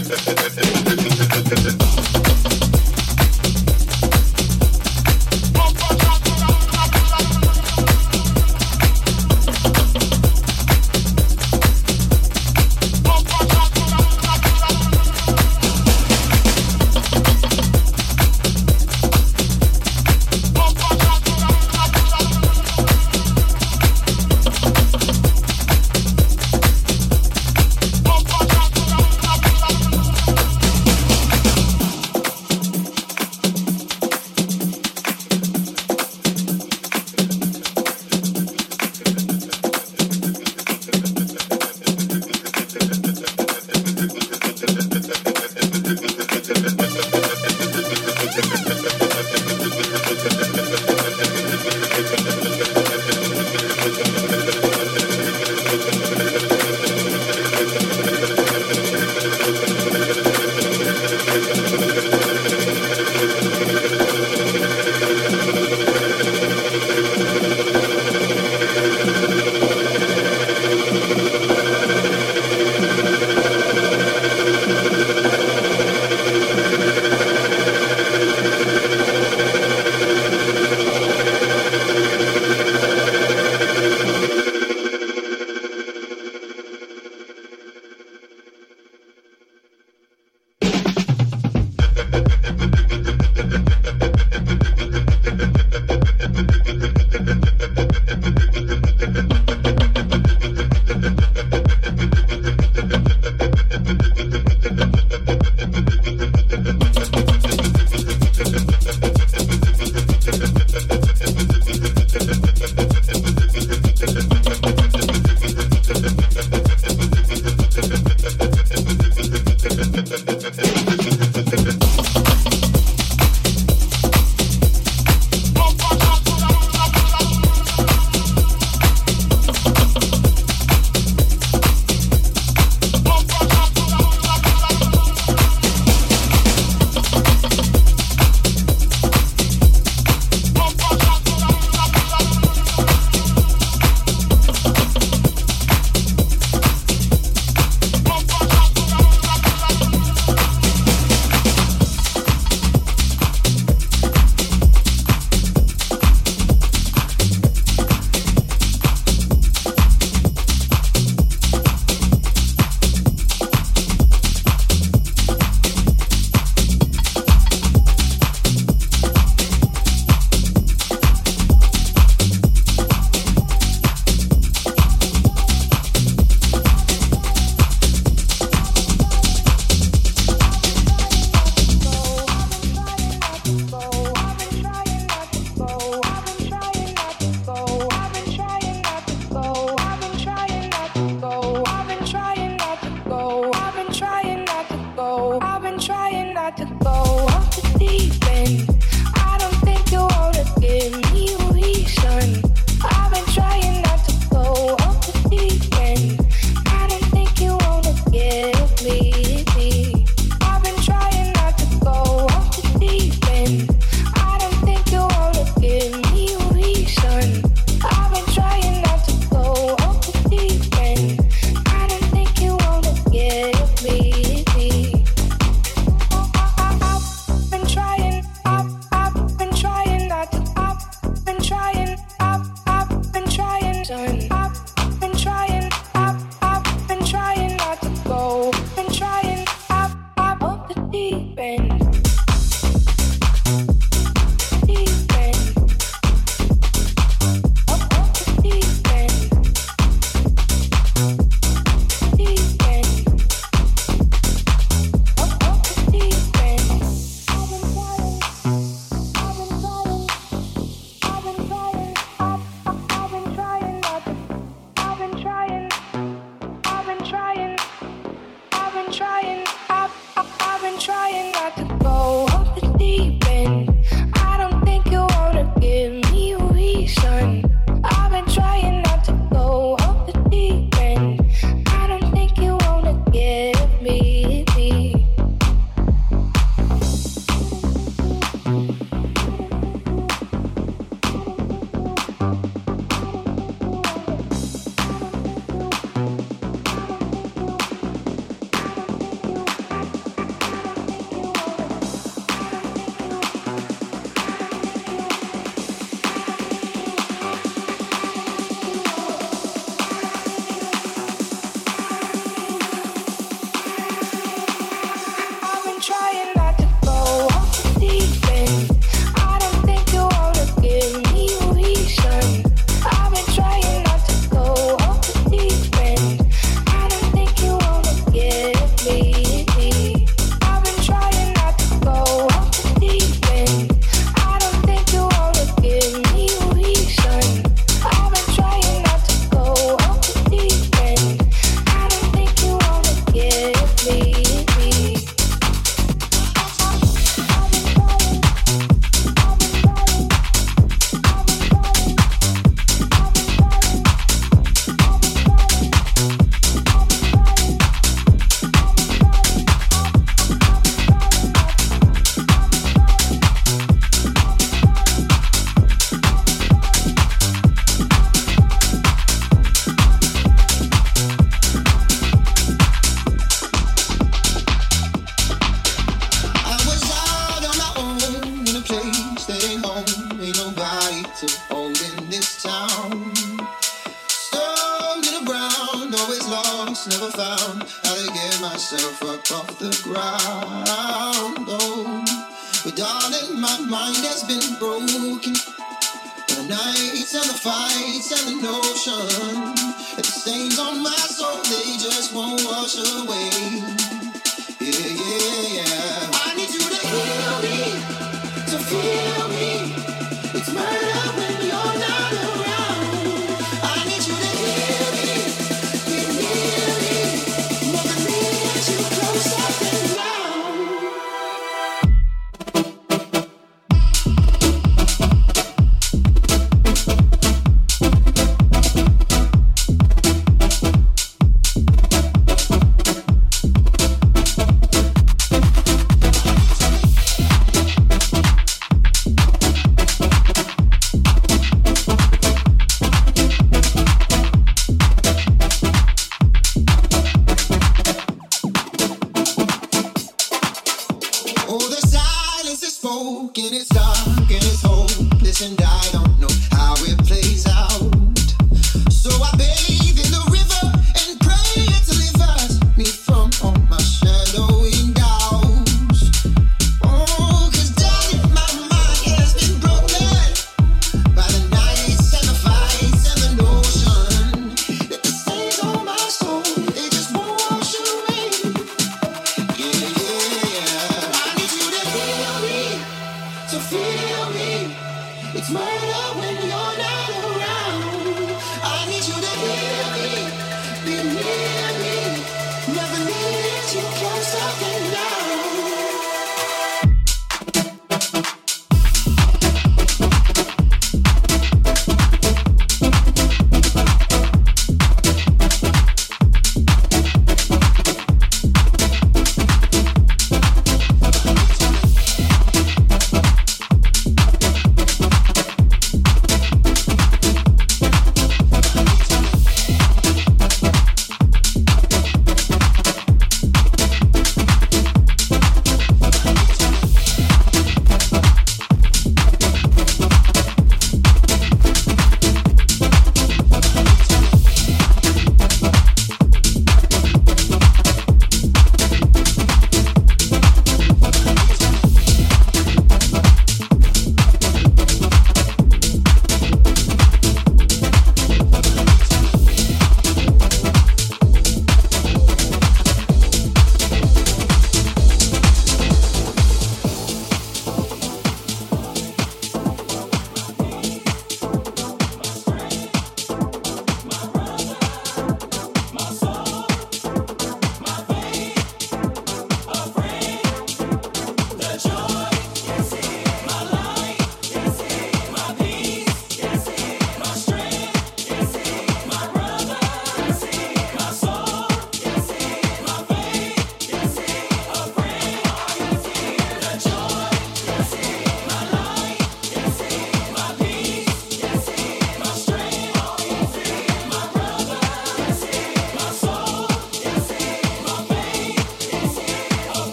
¡Gracias!